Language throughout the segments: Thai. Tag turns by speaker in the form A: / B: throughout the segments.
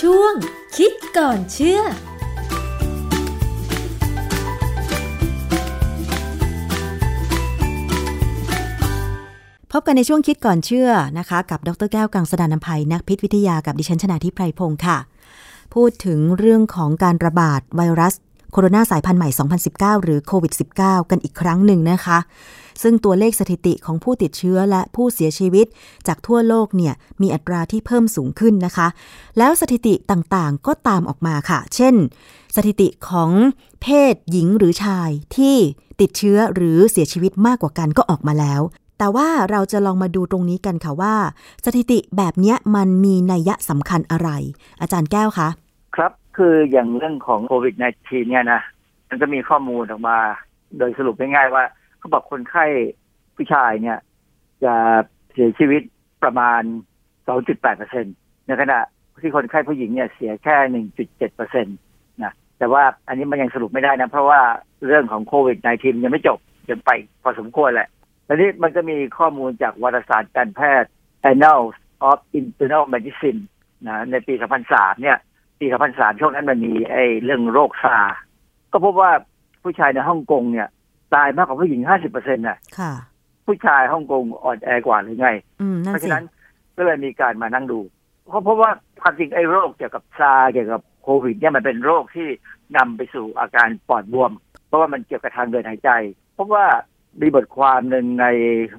A: ช่วง คิดก่อนเชื่อ
B: พบกันในช่วงคิดก่อนเชื่อนะคะ กับดรแก้วกังสดานนภัยนักพิษวิทยากับดิฉันชนาทิพไพรพงศ์ค่ะ พูดถึงเรื่องของการระบาดไวรัส โคโรนาสายพันธุ์ใหม่ 2019 หรือโควิด -19 กันอีกครั้งหนึ่งนะคะ ซึ่งตัวเลขสถิติของผู้ติดเชื้อและผู้เสียชีวิต จากทั่วโลกเนี่ยมีอัตราที่เพิ่มสูงขึ้นนะคะ แล้วสถิติต่างๆก็ตามออกมาค่ะ เช่น สถิติของเพศหญิงหรือชายที่ติดเชื้อหรือเสียชีวิตมากกว่ากันก็ออกมาแล้วแต่ว่าเราจะลองมาดูตรงนี้กันค่ะว่า สถิติแบบเนี้ยมันมีนัยยะสำคัญอะไร อาจารย์แก้วคะ
C: คืออย่างเรื่องของโควิด -19 เนี่ยนะมันจะมีข้อมูลออกมา โดยสรุปง่ายๆว่าเขาบอกคนไข้ผู้ชายเนี่ย จะเสียชีวิตประมาณ 2.8เปอร์เซ็นในขณะที่คนไข้ผู้หญิงเนี่ยเสียแค่ 1.7เปอร์เซ็นตนะแต่ว่าอันนี้มันยังสรุปไม่ได้นะ เพราะว่าเรื่องของโควิด -19 ยังไม่จบยังไปพอสมควรแหละทีนี้มันก็มีข้อมูลจากวารสารการแพทย์ Annals of Internal Medicine นะในปี 2003 เนี่ย ปี 2003 ช่วงนั้นมันมีไอ้เรื่องโรคซาร์ก็พบว่าผู้ชายในฮ่องกงเนี่ย ตายมากกว่าผู้หญิง 50%น่ะ
B: ค่ะ
C: ผู้ชายฮ่องกงอ่อนแอกว่าหรือไง
B: อืมนั่
C: เพ
B: น
C: ราะ
B: สิ
C: ฉะนั้นก็เลยมีการมานั่งดู เขาพบว่าความจริงไอ้โรคเกี่ยวกับซาร์เกี่ยวกับโควิดเนี่ยมันเป็นโรคที่นำไปสู่อาการปอดบวม เพราะว่ามันเกี่ยวกับทางเดินหายใจ เพราะว่า มีบทความหนึ่งใน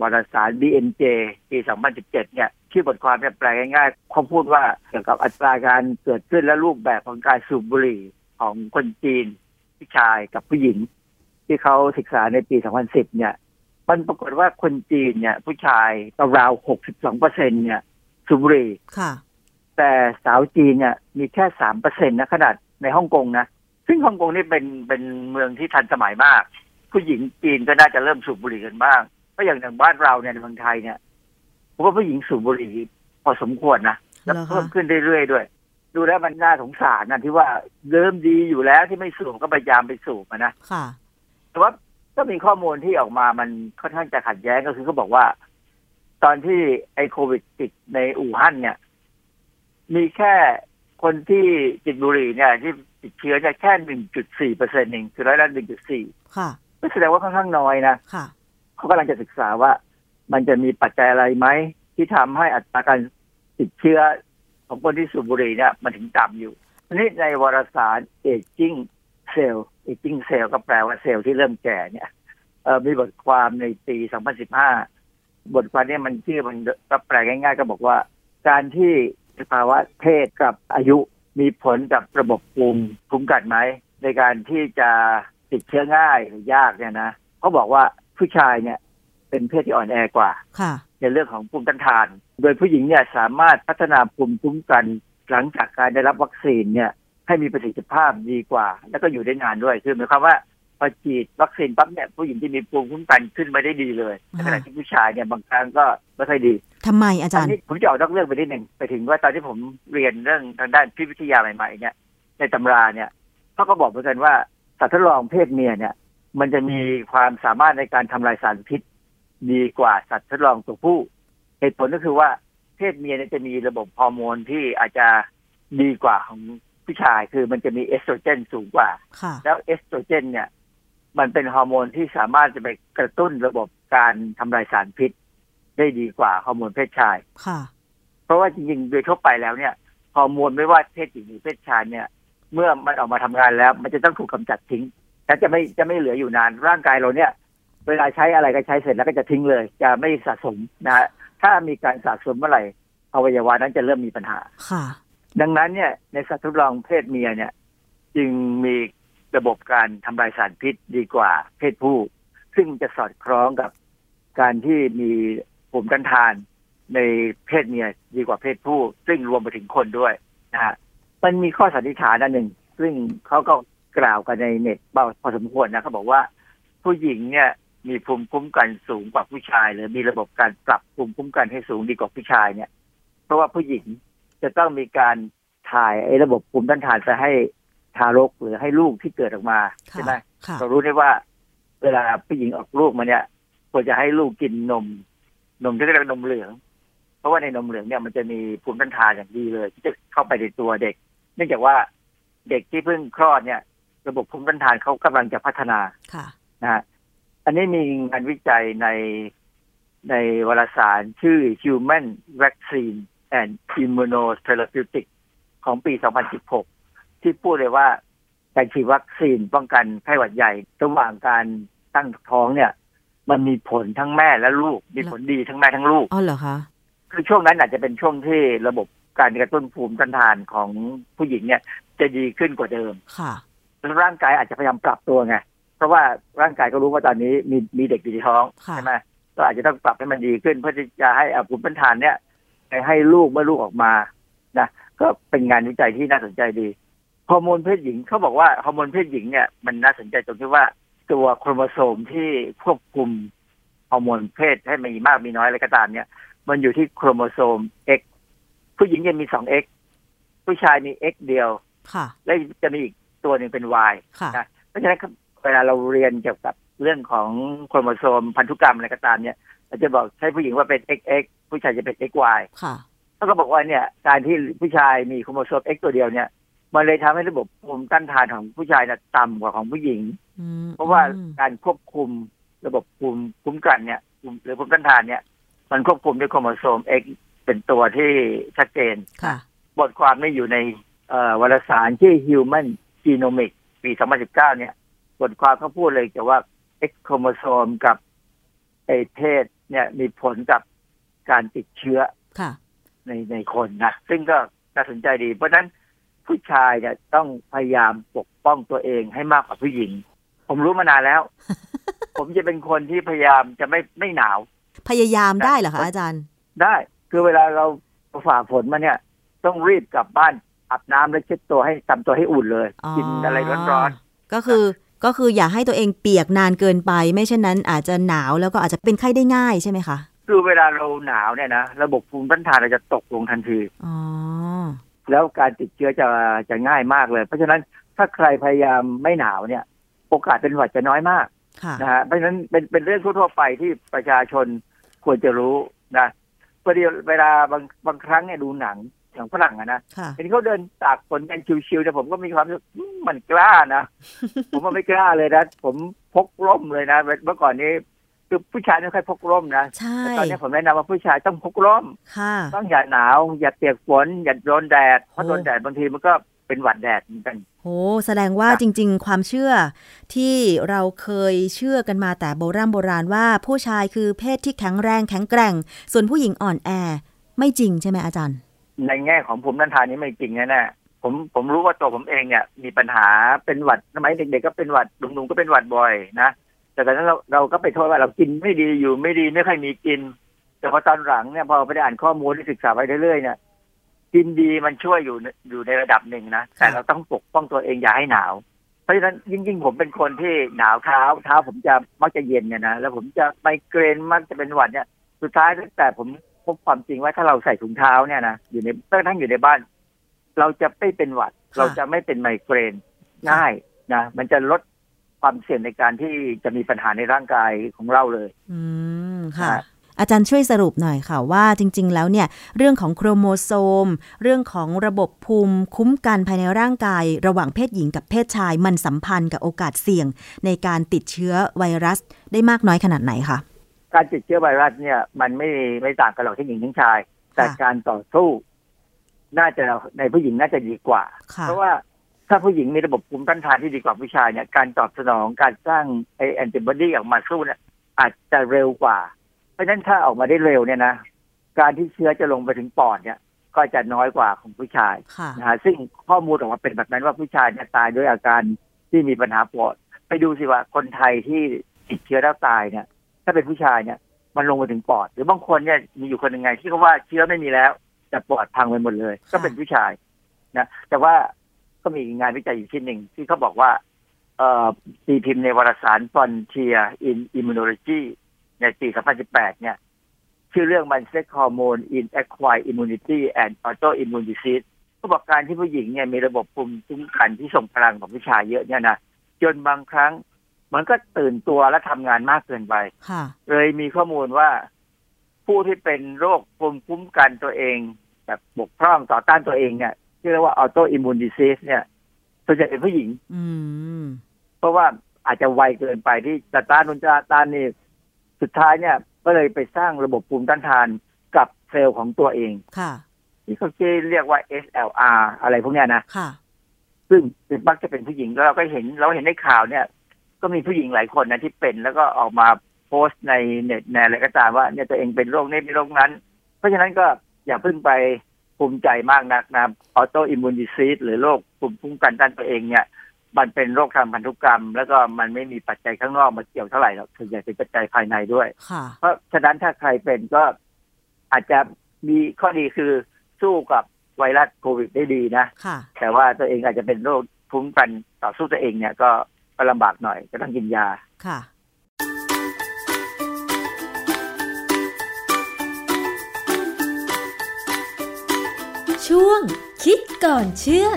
C: วารสาร BNJ ปี 2017 เนี่ยชื่อบทความเนี่ยแปลง่ายๆเขาพูดว่าเกี่ยวกับอัตราการเกิดขึ้นและรูปแบบของการสูบบุหรี่ของคนจีนผู้ชายกับผู้หญิง ที่เขาศึกษาในปี 2010 เนี่ย มันปรากฏว่าคนจีนเนี่ย ผู้ชายราวๆ62เปอร์เซ็นเนี่ย สูบบุหรี่
B: ค่ะ
C: แต่สาวจีนเนี่ยมีแค่สามเปอร์เซ็นนะขนาดในฮ่องกงนะ ซึ่งฮ่องกงนี่เป็นเป็นเมืองที่ทันสมัยมาก ผู้หญิงจีนก็น่าจะเริ่มสูบบุหรี่กันบ้างเพราะอย่างอย่างบ้านเราเนี่ยในเมืองไทยเนี่ยผมว่าผู้หญิงสูบบุหรี่พอสมควรนะแล้ว
B: เหรอคะ
C: เพิ่มขึ้นเรื่อยๆด้วย ดูแล้วมันน่าสงสารนะที่ว่าเริ่มดีอยู่แล้วที่ไม่สูบก็พยายามไปสูบอะนะ
B: ค่ะ
C: แต่ว่าก็มีข้อมูลที่ออกมามันค่อนข้างจะขัดแย้งก็คือเขาบอกว่า ตอนที่ไอโควิดติดในอู่ฮั่นเนี่ย มีแค่คนที่ติดบุหรี่เนี่ย ที่ติดเชื้อเนี่ยแค่หนึ่งจุดสี่เปอร์เซ็นต์เองคือร้อยละหนึ่งจุดสี่
B: ค่ะ
C: ก็แสดงว่าค่อนข้างน้อยนะ
B: ค่ะ
C: เขากำลังจะศึกษาว่า มันจะมีปัจจัยอะไรไหมที่ทำให้อัตราการติดเชื้อของคนที่สูบบุหรี่เนี่ยมันถึงต่ำอยู่ทีนี้ในวารสาร Aging Cell Aging Cell ก็แปลว่าเซลล์ที่เริ่มแก่เนี่ยเอ่อมีบทความในปี 2015 บทความเนี้มันชื่อมันก็แปลง่ายๆ ก็บอกว่า การที่ภาวะเพศกับอายุมีผลกับระบบภูมิคุ้มกันไหมในการที่จะ ติดเชื้อง่ายหรือยากเนี่ยนะเขาบอกว่าผู้ชายเนี่ยเป็นเพศที่อ่อนแอกว่า
B: ค่ะ
C: ในเรื่องของภูมิต้านทาน โดยผู้หญิงเนี่ยสามารถพัฒนาภูมิคุ้มกัน หลังจากการได้รับวัคซีนเนี่ยให้มีประสิทธิภาพดีกว่า แล้วก็อยู่ได้นานด้วยคือหมายความว่าพอฉีดวัคซีนปั๊บเนี่ยผู้หญิงที่มีภูมิคุ้มกันขึ้นมาได้ดีเลย
B: อ่า
C: ขณะที่ผู้ชายเนี่ยบางครั้งก็ไม่ค่อยดี
B: ทำไมอาจาร
C: น
B: ย์
C: นี้ผมจะออกนอกเรื่องไปนิดหนึ่งไปถึงว่าตอนที่ผมเรียนเรื่องทางด้านพิษวิทยาใหม่ๆเนี่ยในตำราเนี่ยเขาก็บอกเหมือนกันว่า สัตว์ทดลองเพศเมียเนี่ย มันจะมีความสามารถในการทำลายสารพิษ ดีกว่าสัตว์ทดลองตัวผู้ เหตุผลก็คือว่าเพศเมียเนี่ยจะมีระบบฮอร์โมนที่อาจจะดีกว่าของผู้ชายคือมันจะมีเอสโตรเจนสูงกว่า
B: ค่ะ
C: แล้วเอสโตรเจน เนี่ย มันเป็นฮอร์โมนที่สามารถจะไปกระตุ้นระบบการทำลายสารพิษ ได้ดีกว่าฮอร์โมนเพศชาย
B: ค่ะ
C: เพราะว่าจริงๆ โดยทั่วไปแล้วเนี่ย ฮอร์โมนไม่ว่าเพศหญิงหรือเพศชายเนี่ย เมื่อมันออกมาทำงานแล้ว มันจะต้องถูกกำจัดทิ้งและจะไม่จะไม่เหลืออยู่นานร่างกายเราเนี่ย เวลาใช้อะไรก็ใช้เสร็จแล้วก็จะทิ้งเลย จะไม่สะสมนะฮะถ้ามีการสะสมเมื่อไหร่อวัยวะนั้นจะเริ่มมีปัญหา
B: ค่ะ
C: ดังนั้นเนี่ย ในสัตว์ทดลองเพศเมียเนี่ย จึงมีระบบการทำลายสารพิษดีกว่าเพศผู้ ซึ่งจะสอดคล้องกับการที่มีภูมิต้านทานในเพศเมียดีกว่าเพศผู้ ซึ่งรวมไปถึงคนด้วยนะฮะ มันมีข้อสันนิษฐานอันหนึ่ง ซึ่งเขาก็กล่าวกันในเน็ตบ้างพอสมควรนะเขาบอกว่า ผู้หญิงเนี่ยมีภูมิคุ้มกันสูงกว่าผู้ชาย หรือมีระบบการปรับภูมิคุ้มกันให้สูงดีกว่าผู้ชายเนี่ย เพราะว่าผู้หญิงจะต้องมีการถ่ายไอ้ระบบภูมิต้านทานไปให้ทารกหรือให้ลูกที่เกิดออกมาใช่ไหม
B: ค่ะ
C: เรารู้ได้ว่า เวลาผู้หญิงออกลูกมาเนี่ยควรจะให้ลูกกินนม นมที่เรียกว่านมเหลือง เพราะว่าในนมเหลืองเนี่ยมันจะมีภูมิต้านทานอย่างดีเลย ที่จะเข้าไปในตัวเด็ก เนื่องจากว่าเด็กที่เพิ่งคลอดเนี่ย ระบบภูมิต้านทานเขากำลังจะพัฒนา
B: ค่ะ
C: นะฮะอันนี้มีงานวิจัยในในวารสารชื่อ Human Vaccine and Immunotherapeutic ของปี 2016 ที่พูดเลยว่าการฉีดวัคซีนป้องกันไข้หวัดใหญ่ระหว่างการตั้งท้องเนี่ย มันมีผลทั้งแม่และลูก มีผลดีทั้งแม่ทั้งลูก
B: อ๋อเหรอคะ
C: คือช่วงนั้นอาจจะเป็นช่วงที่ระบบ การกระตุ้นภูมิต้านทานของผู้หญิงเนี่ย จะดีขึ้นกว่าเดิม
B: ค่ะ
C: แล้วร่างกายอาจจะพยายามปรับตัวไง เพราะว่าร่างกายก็รู้ว่าตอนนี้มีมีเด็กอยู่ในท้อง
B: ค่ะ
C: ใช่ไหมก็อาจจะต้องปรับให้มันดีขึ้น เพื่อที่จะให้อะภูมิต้านทานเนี่ยไปให้ลูกเมื่อลูกออกมานะก็เป็นงานวิจัยที่น่าสนใจดีฮอร์โมนเพศหญิงเขาบอกว่าฮอร์โมนเพศหญิงเนี่ยมันน่าสนใจตรงที่ว่าตัวโครโมโซมที่ควบคุมฮอร์โมนเพศให้มีมากมีน้อยอะไรก็ตามเนี่ย มันอยู่ที่โครโมโซม X ผู้หญิงยังมีสอง X ผู้ชายมี X เดียว
B: ค่ะ
C: และจะมีอีกตัวหนึ่งเป็น Y
B: ค่ะ
C: นะเพราะฉะนั้นครับเวลาเราเรียนเกี่ยวกับเรื่องของโครโมโซมพันธุกรรมอะไรก็ตามเนี่ยเราจะบอกใช้ผู้หญิงว่าเป็น XX ผู้ชายจะเป็น XY
B: ค่ะ
C: เขาก็บอกว่าเนี่ยการที่ผู้ชายมีโครโมโซม X ตัวเดียวเนี่ยมันเลยทำให้ระบบภูมิต้านทานของผู้ชายน่ะต่ำกว่าของผู้หญิง
B: อืม
C: เพราะว่า
B: อืม
C: การควบคุมระบบภูมิคุ้มกันเนี่ยภูมิหรือภูมิต้านทานเนี่ย มันควบคุมด้วยโครโมโซม X เป็นตัวที่ชัดเจน
B: ค่ะ
C: บทความนี้อยู่ในเอ่อวารสารชื่อ Human Genomics ปี 2019 เนี่ย บทความเขาพูดเลยเกี่ยวว่า X โครโมโซมกับไอเพศเนี่ยมีผลกับการติดเชื้อ
B: ค่ะ
C: ในในคนนะ ซึ่งก็น่าสนใจดี เพราะฉะนั้นผู้ชายเนี่ยต้องพยายามปกป้องตัวเองให้มากกว่าผู้หญิง ผมรู้มานานแล้ว ผมจะเป็นคนที่พยายามจะไม่ไม่หนาว
B: พยายามได้เหรอคะอาจารย์
C: ได้ คือเวลาเราฝ่าฝนมาเนี่ย ต้องรีบกลับบ้านอาบน้ำแล้วเช็ดตัวให้ทำตัวให้อุ่นเลย
B: อ๋อ
C: กินอะไรร้อน
B: ก็คือก็คืออย่าให้ตัวเองเปียกนานเกินไป ไม่เช่นนั้นอาจจะหนาวแล้วก็อาจจะเป็นไข้ได้ง่ายใช่ไหมคะ
C: ๆคือเวลาเราหนาวเนี่ยนะระบบภูมิต้านทานเราจะตกลงทันที
B: อ๋อ
C: แล้วการติดเชื้อจะจะง่ายมากเลย เพราะฉะนั้นถ้าใครพยายามไม่หนาวเนี่ย โอกาสเป็นหวัดจะน้อยมาก
B: ค่ะ
C: นะฮะเพราะฉะนั้นเป็นเป็นเรื่องทั่วๆไปที่ประชาชนควรจะรู้นะ พอดีเวลาบางบางครั้งเนี่ยดูหนังอย่างฝรั่งอะนะ
B: ค่ะ
C: เห็นเขาเดินตากฝนกันชิวๆแต่ผมก็มีความรู้สึกอืมมันกล้านะ ผมว่าไม่กล้าเลยนะ ผมพกร่มเลยนะ เมื่อก่อนนี้คือผู้ชายไม่ค่อยพกร่มนะ
B: ใช่
C: แต่ตอนนี้ผมแนะนำว่าผู้ชายต้องพกร่ม
B: ค่ะ
C: ต้องอย่าหนาว อย่าเปียกฝน อย่าโดนแดด เพราะ
B: โอ้
C: โดนแดดบางทีมันก็ เป็นหวัดแดดเหมือนกัน
B: โหแสดงว่า
C: ครับ
B: จริง ๆ ความเชื่อที่เราเคยเชื่อกันมาแต่โบราณโบราณว่าผู้ชายคือเพศที่แข็งแรงแข็งแกร่ง ส่วนผู้หญิงอ่อนแอ ไม่จริงใช่ไหมอาจารย์
C: ในแง่ของภูมิต้านทานนี้ไม่จริงแน่ๆผมผมรู้ว่าตัวผมเองเนี่ย มีปัญหาเป็นหวัดสมัยเด็กๆก็เป็นหวัดหนุ่มๆก็เป็นหวัดบ่อยนะแต่ตอนนั้นเราเราก็ไปโทษว่าเรากินไม่ดีอยู่ไม่ดีไม่ค่อยมีกิน แต่พอตอนหลังเนี่ยพอไปได้อ่านข้อมูลที่ศึกษาไปเรื่อยๆเนี่ย กินดีมันช่วยอยู่ในอยู่ในระดับหนึ่งนะ แต่เราต้องปกป้องตัวเองอย่าให้หนาว เพราะฉะนั้นยิ่งๆผมเป็นคนที่หนาวเท้าเท้าผมจะมักจะเย็นเนี่ยนะแล้วผมจะไมเกรนมักจะเป็นหวัดเนี่ยสุดท้ายตั้งแต่ผมพบความจริงว่าถ้าเราใส่ถุงเท้าเนี่ยนะอยู่ในตั้งทั้งอยู่ในบ้าน เราจะไม่เป็นหวัด
B: ค่ะ
C: เราจะไม่เป็นไมเกรนง่ายนะมันจะลดความเสี่ยงในการที่จะมีปัญหาในร่างกายของเราเลย
B: อืมค่ะ
C: ฮะ
B: อาจารย์ช่วยสรุปหน่อยค่ะว่าจริง ๆ แล้วเนี่ยเรื่องของโครโมโซม เรื่องของระบบภูมิคุ้มกันภายในร่างกาย ระหว่างเพศหญิงกับเพศชาย มันสัมพันธ์กับโอกาสเสี่ยง ในการติดเชื้อไวรัสได้มากน้อยขนาดไหนคะ
C: การติดเชื้อไวรัสเนี่ยมันไม่ไม่ต่างกันหรอกทั้งหญิงทั้งชาย แต่
B: ค่ะ
C: การต่อสู้ น่าจะในผู้หญิงน่าจะดีกว่า
B: ค่ะ
C: เพราะว่าถ้าผู้หญิงมีระบบภูมิต้านทานที่ดีกว่าผู้ชายเนี่ยการตอบสนองการสร้างไอแอนติบอดีออกมาสู้เนี่ยอาจจะเร็วกว่า เพราะฉะนั้นถ้าออกมาได้เร็วเนี่ยนะการที่เชื้อจะลงไปถึงปอดเนี่ยก็จะน้อยกว่าของผู้ชาย
B: ค่ะ
C: นะฮะซึ่งข้อมูลออกมาเป็นแบบนั้นว่าผู้ชายเนี่ยตายด้วยอาการที่มีปัญหาปอด ไปดูสิว่าคนไทยที่ติดเชื้อแล้วตายเนี่ย ถ้าเป็นผู้ชายเนี่ยมันลงไปถึงปอด หรือบางคนเนี่ยมีอยู่คนหนึ่งไง ที่เขาว่าเชื้อไม่มีแล้ว แต่ปอดพังไปหมดเลย ก็เป็นผู้ชายนะแต่ว่าก็มีงานวิจัยอยู่ชิ้นหนึ่งที่เขาบอกว่าเอ่อตีพิมพ์ในวารสาร Frontier in Immunology ในปี2018 เนี่ย ชื่อเรื่องมัน Sex Hormone in Acquired Immunity and Autoimmune Disease เขาบอกการที่ผู้หญิงเนี่ยมีระบบภูมิคุ้มกันที่ส่งพลังของผู้ชายเยอะเนี่ยนะจนบางครั้งมันก็ตื่นตัวและทำงานมากเกินไป
B: ค่ะ
C: เลยมีข้อมูลว่า ผู้ที่เป็นโรคภูมิคุ้มกันตัวเองแบบบกพร่องต่อต้านตัวเองเนี่ยจที่เรียกว่า autoimmune disease เนี่ยส่วนใหญ่เป็นผู้หญิง
B: อืม
C: เพราะว่าอาจจะไวเกินไปที่จะต้านนู่นจะต้านนี่ สุดท้ายเนี่ยก็เลยไปสร้างระบบภูมิต้านทานกับเซลล์ของตัวเอง
B: ค่ะ
C: ที่เขาเรียกว่า SLE อะไรพวกเนี้ยนะ
B: ค่ะ
C: ซึ่งมักจะเป็นผู้หญิงแล้วเราก็เห็นเราเห็นในข่าวเนี่ย ก็มีผู้หญิงหลายคนนะที่เป็นแล้วก็ออกมาโพสต์ในเน็ตในอะไรก็ตามว่าเนี่ยตัวเองเป็นโรคนี้เป็นโรคนั้น เพราะฉะนั้นก็อย่าเพิ่งไปภูมิใจมากนักนะออโตอิมมูนดิซีสหรือโรคภูมิคุ้มกันด้านตัวเองเนี่ย มันเป็นโรคทางพันธุกรรม แล้วก็มันไม่มีปัจจัยข้างนอกมาเกี่ยวเท่าไหร่หรอกส่วนใหญ่เป็นปัจจัยภายในด้วย
B: ค่ะ
C: เพราะฉะนั้นถ้าใครเป็นก็อาจจะมีข้อดีคือสู้กับไวรัสโควิดได้ดีนะ
B: ค่ะ
C: แต่ว่าตัวเองอาจจะเป็นโรคภูมิคุ้มกันต่อสู้ตัวเองเนี่ยก็ก็ลำบากหน่อยก็ต้องกินยา
B: ค่ะ
A: ช่วงคิดก่อนเชื่อ